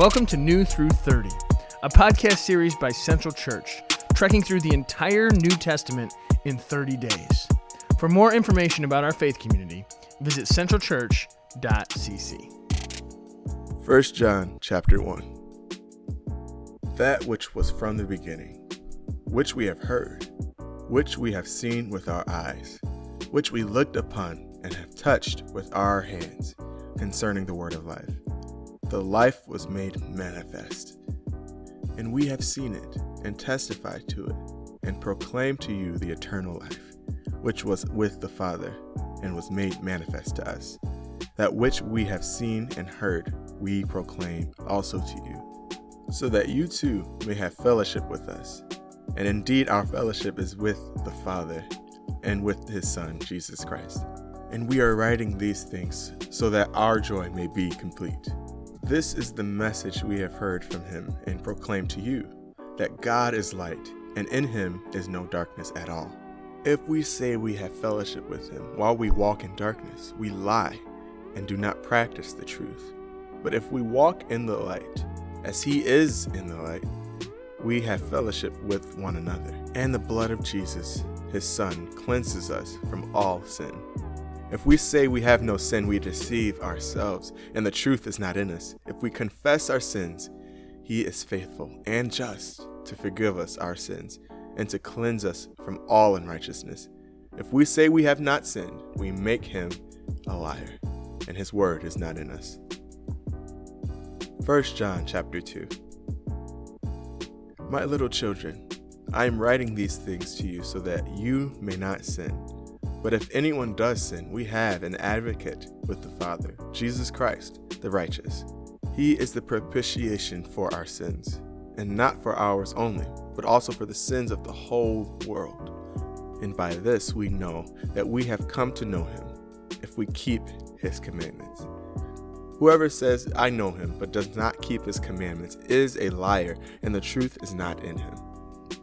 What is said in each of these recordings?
Welcome to New Through 30, a podcast series by Central Church, trekking through the entire New Testament in 30 days. For more information about our faith community, visit centralchurch.cc. 1 John chapter 1 That which was from the beginning, which we have heard, which we have seen with our eyes, which we looked upon and have touched with our hands concerning the word of life. The life was made manifest, and we have seen it and testified to it and proclaimed to you the eternal life, which was with the Father and was made manifest to us. That which we have seen and heard, we proclaim also to you, so that you too may have fellowship with us. And indeed, our fellowship is with the Father and with his Son, Jesus Christ. And we are writing these things so that our joy may be complete. This is the message we have heard from him and proclaim to you that God is light, and in him is no darkness at all. If we say we have fellowship with him while we walk in darkness, we lie and do not practice the truth. But if we walk in the light, as he is in the light, we have fellowship with one another. And the blood of Jesus, his Son, cleanses us from all sin. If we say we have no sin, we deceive ourselves, and the truth is not in us. If we confess our sins, he is faithful and just to forgive us our sins and to cleanse us from all unrighteousness. If we say we have not sinned, we make him a liar, and his word is not in us. 1 John chapter 2 My little children, I am writing these things to you so that you may not sin. But if anyone does sin, we have an advocate with the Father, Jesus Christ, the righteous. He is the propitiation for our sins, and not for ours only, but also for the sins of the whole world. And by this we know that we have come to know him, if we keep his commandments. Whoever says, I know him, but does not keep his commandments, is a liar, and the truth is not in him.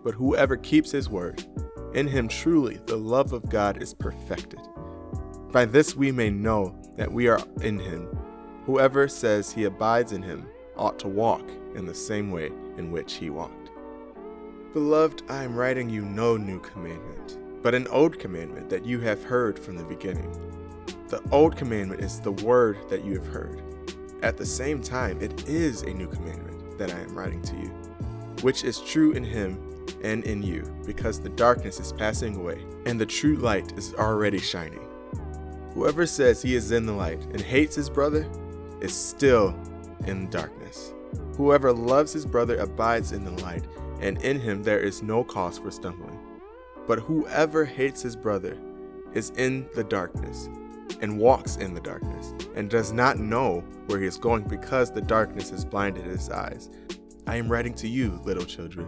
But whoever keeps his word, in him truly the love of God is perfected. By this we may know that we are in him. Whoever says he abides in him ought to walk in the same way in which he walked. Beloved, I am writing you no new commandment, but an old commandment that you have heard from the beginning. The old commandment is the word that you have heard. At the same time, it is a new commandment that I am writing to you, which is true in him and in you, because the darkness is passing away, and the true light is already shining. Whoever says he is in the light and hates his brother is still in darkness. Whoever loves his brother abides in the light, and in him there is no cause for stumbling. But whoever hates his brother is in the darkness, and walks in the darkness, and does not know where he is going because the darkness has blinded his eyes. I am writing to you, little children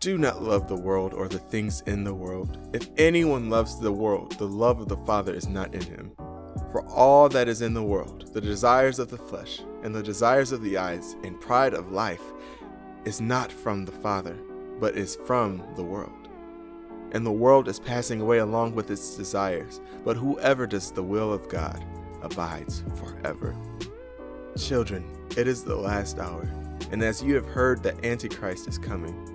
Do not love the world or the things in the world. If anyone loves the world, the love of the Father is not in him. For all that is in the world, the desires of the flesh, and the desires of the eyes, and pride of life, is not from the Father, but is from the world. And the world is passing away along with its desires, but whoever does the will of God abides forever. Children, it is the last hour, and as you have heard that Antichrist is coming,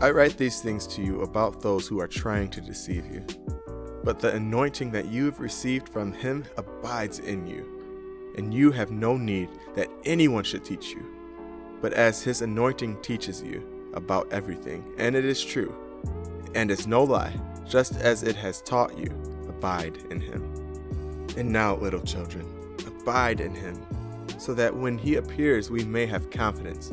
I write these things to you about those who are trying to deceive you. But the anointing that you have received from Him abides in you and you have no need that anyone should teach you. But as his anointing teaches you about everything, and it is true, and is no lie, just as it has taught you, abide in him. And now, little children, abide in him, so that when he appears, we may have confidence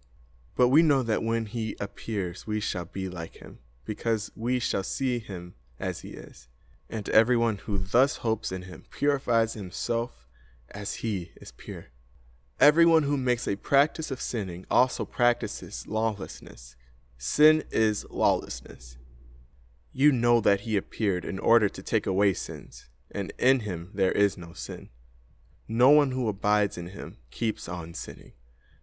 But we know that when He appears, we shall be like Him, because we shall see Him as He is. And everyone who thus hopes in Him purifies himself as He is pure. Everyone who makes a practice of sinning also practices lawlessness. Sin is lawlessness. You know that he appeared in order to take away sins, and in him there is no sin. No one who abides in him keeps on sinning.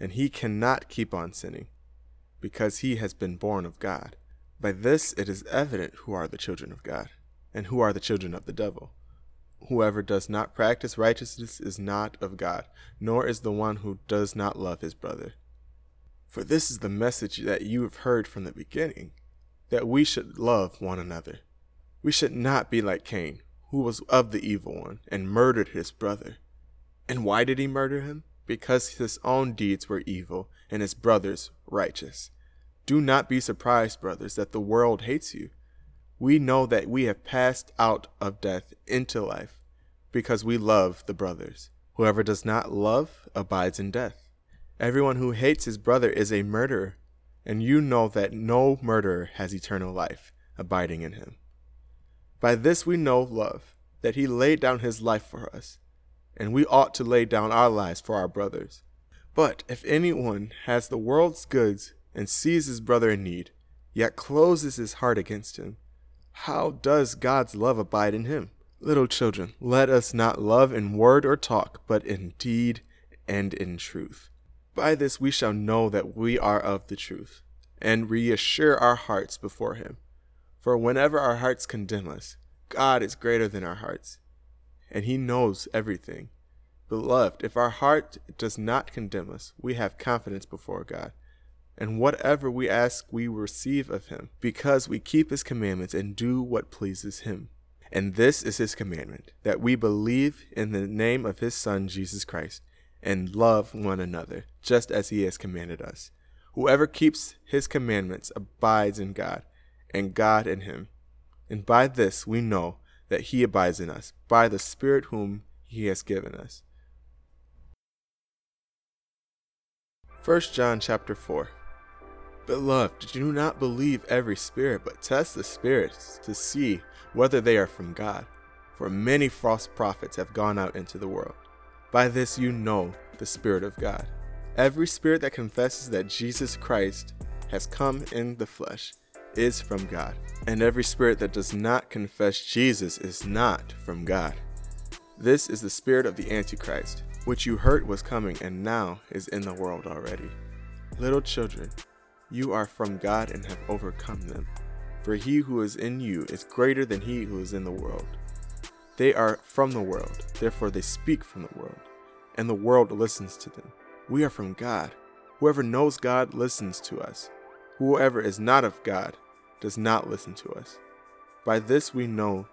and he cannot keep on sinning, because he has been born of God. By this it is evident who are the children of God, and who are the children of the devil. Whoever does not practice righteousness is not of God, nor is the one who does not love his brother. For this is the message that you have heard from the beginning, that we should love one another. We should not be like Cain, who was of the evil one, and murdered his brother. And why did he murder him? Because his own deeds were evil, and his brother's righteous. Do not be surprised, brothers, that the world hates you we know that we have passed out of death into life because we love the brothers. Whoever does not love abides in death. Everyone who hates his brother is a murderer, and you know that no murderer has eternal life abiding in him. By this we know love, that he laid down his life for us, and we ought to lay down our lives for our brothers. But if anyone has the world's goods and sees his brother in need, yet closes his heart against him, how does God's love abide in him? Little children, let us not love in word or talk, but in deed and in truth. By this we shall know that we are of the truth, and reassure our hearts before him. For whenever our hearts condemn us, God is greater than our hearts, and he knows everything. Beloved, if our heart does not condemn us, we have confidence before God and whatever we ask we receive of him, because we keep his commandments and do what pleases him. And this is his commandment, that we believe in the name of his Son, Jesus Christ, and love one another, just as he has commanded us. Whoever keeps his commandments abides in God, and God in him. And by this we know that he abides in us, by the Spirit whom he has given us. 1 John chapter 4 Beloved, do not believe every spirit, but test the spirits to see whether they are from God. For many false prophets have gone out into the world. By this you know the Spirit of God. Every spirit that confesses that Jesus Christ has come in the flesh is from God, and every spirit that does not confess Jesus is not from God. This is the spirit of the Antichrist, which you heard was coming and now is in the world already. Little children, you are from God and have overcome them. For he who is in you is greater than he who is in the world. They are from the world, therefore they speak from the world, and the world listens to them. We are from God. Whoever knows God listens to us. Whoever is not of God does not listen to us. By this we know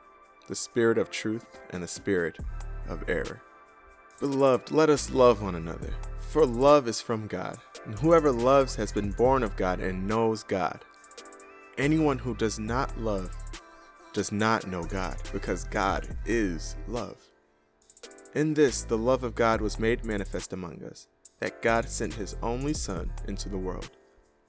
the spirit of truth and the spirit of error. Beloved, let us love one another, for love is from God, and whoever loves has been born of God and knows God. Anyone who does not love does not know God, because God is love. In this, the love of God was made manifest among us, that God sent his only Son into the world,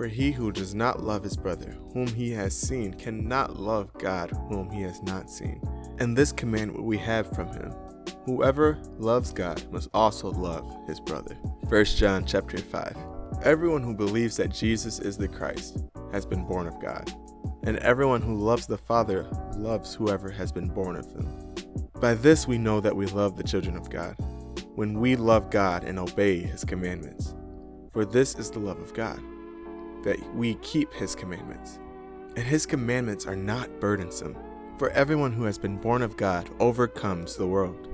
For he who does not love his brother, whom he has seen, cannot love God, whom he has not seen. And this commandment we have from him Whoever loves God must also love his brother. 1 John chapter 5. Everyone who believes that Jesus is the Christ has been born of God, and everyone who loves the Father loves whoever has been born of him. By this we know that we love the children of God, when we love God and obey his commandments. For this is the love of God, that we keep his commandments. And his commandments are not burdensome, for everyone who has been born of God overcomes the world.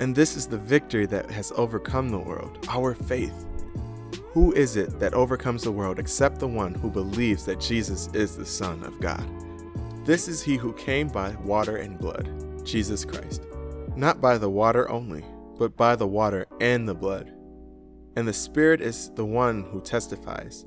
And this is the victory that has overcome the world, our faith. Who is it that overcomes the world except the one who believes that Jesus is the Son of God? This is he who came by water and blood Jesus Christ, not by the water only, but by the water and the blood. And the Spirit is the one who testifies,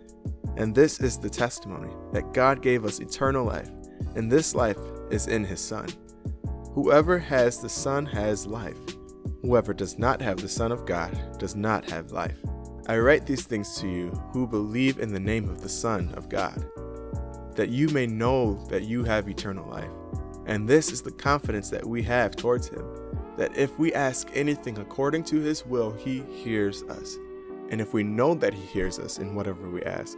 And this is the testimony that God gave us eternal life, and this life is in his Son. Whoever has the Son has life. Whoever does not have the Son of God does not have life. I write these things to you who believe in the name of the Son of God, that you may know that you have eternal life. And this is the confidence that we have towards Him that if we ask anything according to His will, He hears us. And if we know that He hears us in whatever we ask,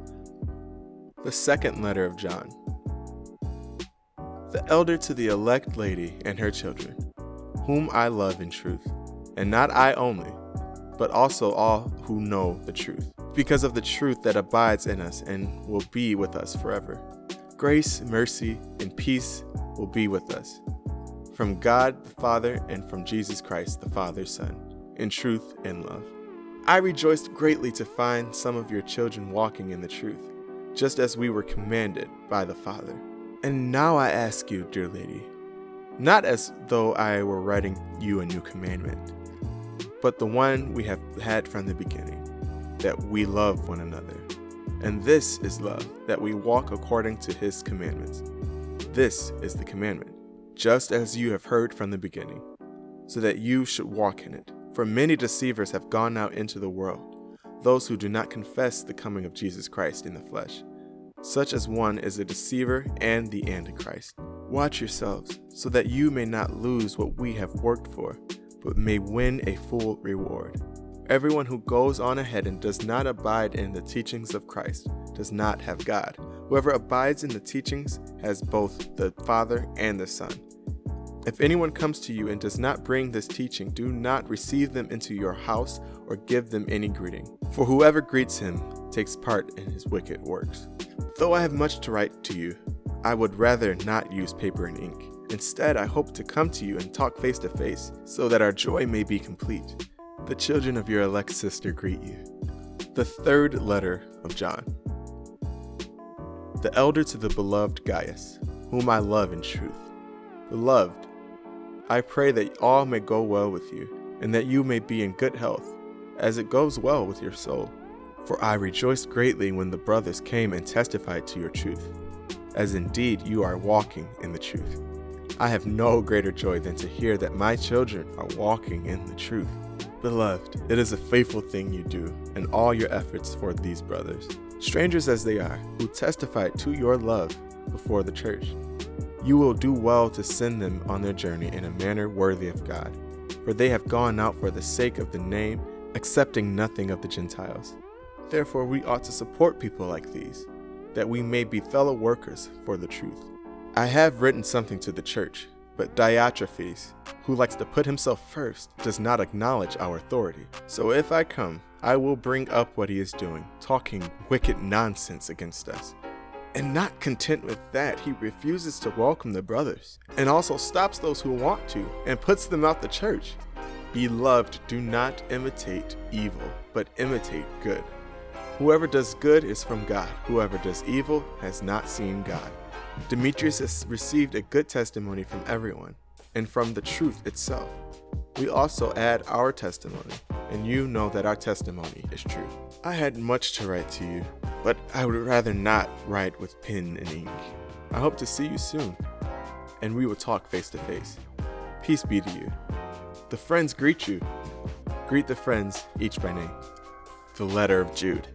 The second letter of John. The elder to the elect lady and her children. whom I love in truth, and not I only, but also all who know the truth, because of the truth that abides in us and will be with us forever. Grace, mercy, and peace will be with us from God the Father and from Jesus Christ the Father's Son, in truth and love. I rejoiced greatly to find some of your children walking in the truth, just as we were commanded by the Father. And now I ask you, dear lady, not as though I were writing you a new commandment, but the one we have had from the beginning, that we love one another. And this is love, that we walk according to his commandments. This is the commandment, just as you have heard from the beginning, so that you should walk in it. For many deceivers have gone out into the world, those who do not confess the coming of Jesus Christ in the flesh. Such as one is a deceiver and the Antichrist. Watch yourselves, so that you may not lose what we have worked for, but may win a full reward. Everyone who goes on ahead and does not abide in the teachings of Christ does not have God. Whoever abides in the teachings has both the Father and the Son. If anyone comes to you and does not bring this teaching, do not receive them into your house or give them any greeting. For whoever greets him takes part in his wicked works. Though I have much to write to you, I would rather not use paper and ink. Instead, I hope to come to you and talk face to face, so that our joy may be complete. The children of your elect sister greet you. The third letter of John. The elder to the beloved Gaius, whom I love in truth. Beloved, I pray that all may go well with you, and that you may be in good health, as it goes well with your soul. For I rejoiced greatly when the brothers came and testified to your truth, as indeed you are walking in the truth. I have no greater joy than to hear that my children are walking in the truth. Beloved, it is a faithful thing you do in all your efforts for these brothers, strangers as they are, who testified to your love before the church. You will do well to send them on their journey in a manner worthy of God, for they have gone out for the sake of the name, accepting nothing of the Gentiles. Therefore, we ought to support people like these, that we may be fellow workers for the truth. I have written something to the church, but Diotrephes, who likes to put himself first, does not acknowledge our authority. So if I come, I will bring up what he is doing, talking wicked nonsense against us. And not content with that, he refuses to welcome the brothers, and also stops those who want to, and puts them out the church. Beloved, do not imitate evil, but imitate good. Whoever does good is from God, whoever does evil has not seen God. Demetrius has received a good testimony from everyone, and from the truth itself. We also add our testimony, and you know that our testimony is true. I had much to write to you, but I would rather not write with pen and ink. I hope to see you soon, and we will talk face to face. Peace be to you. The friends greet you. Greet the friends, each by name. The letter of Jude.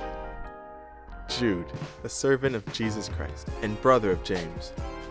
Jude, a servant of Jesus Christ and brother of James,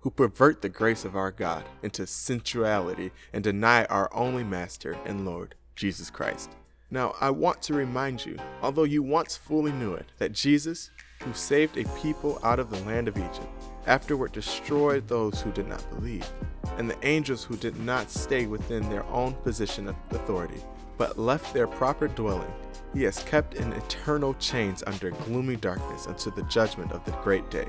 who pervert the grace of our God into sensuality and deny our only Master and Lord, Jesus Christ. Now, I want to remind you, although you once fully knew it, that Jesus, who saved a people out of the land of Egypt, afterward destroyed those who did not believe, and the angels who did not stay within their own position of authority, but left their proper dwelling he has kept in eternal chains under gloomy darkness until the judgment of the great day,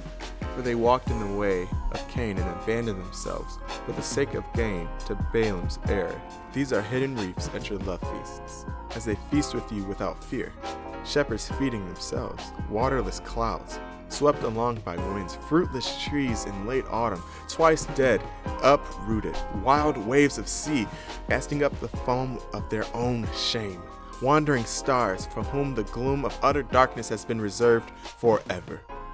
For they walked in the way of Cain and abandoned themselves, for the sake of gain, to Balaam's error. These are hidden reefs at your love feasts, as they feast with you without fear. Shepherds feeding themselves, waterless clouds, swept along by winds, fruitless trees in late autumn, twice dead, uprooted, wild waves of sea, casting up the foam of their own shame, wandering stars for whom the gloom of utter darkness has been reserved forever.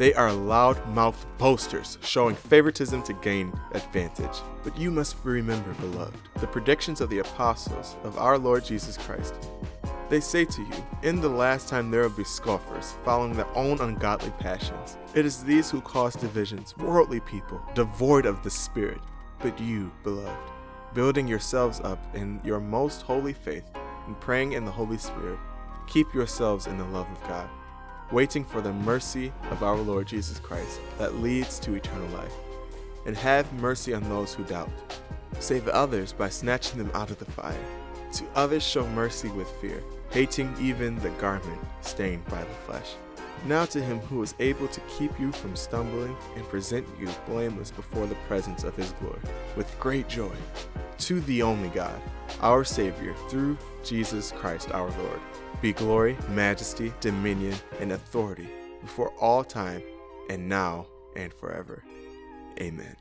They are loud mouthed boasters, showing favoritism to gain advantage. But you must remember, beloved, the predictions of the apostles of our Lord Jesus Christ. They say to you, In the last time there will be scoffers, following their own ungodly passions. It is these who cause divisions, worldly people, devoid of the Spirit. But you, beloved, building yourselves up in your most holy faith and praying in the Holy Spirit, keep yourselves in the love of God waiting for the mercy of our Lord Jesus Christ that leads to eternal life. And have mercy on those who doubt. Save others by snatching them out of the fire. To others show mercy with fear, hating even the garment stained by the flesh. Now to him who is able to keep you from stumbling and present you blameless before the presence of his glory with great joy. To the only God, our Savior, through Jesus Christ our Lord be glory, majesty, dominion, and authority before all time, and now and forever. Amen.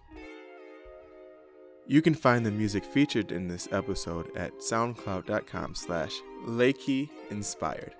You can find the music featured in this episode at soundcloud.com slash Inspired.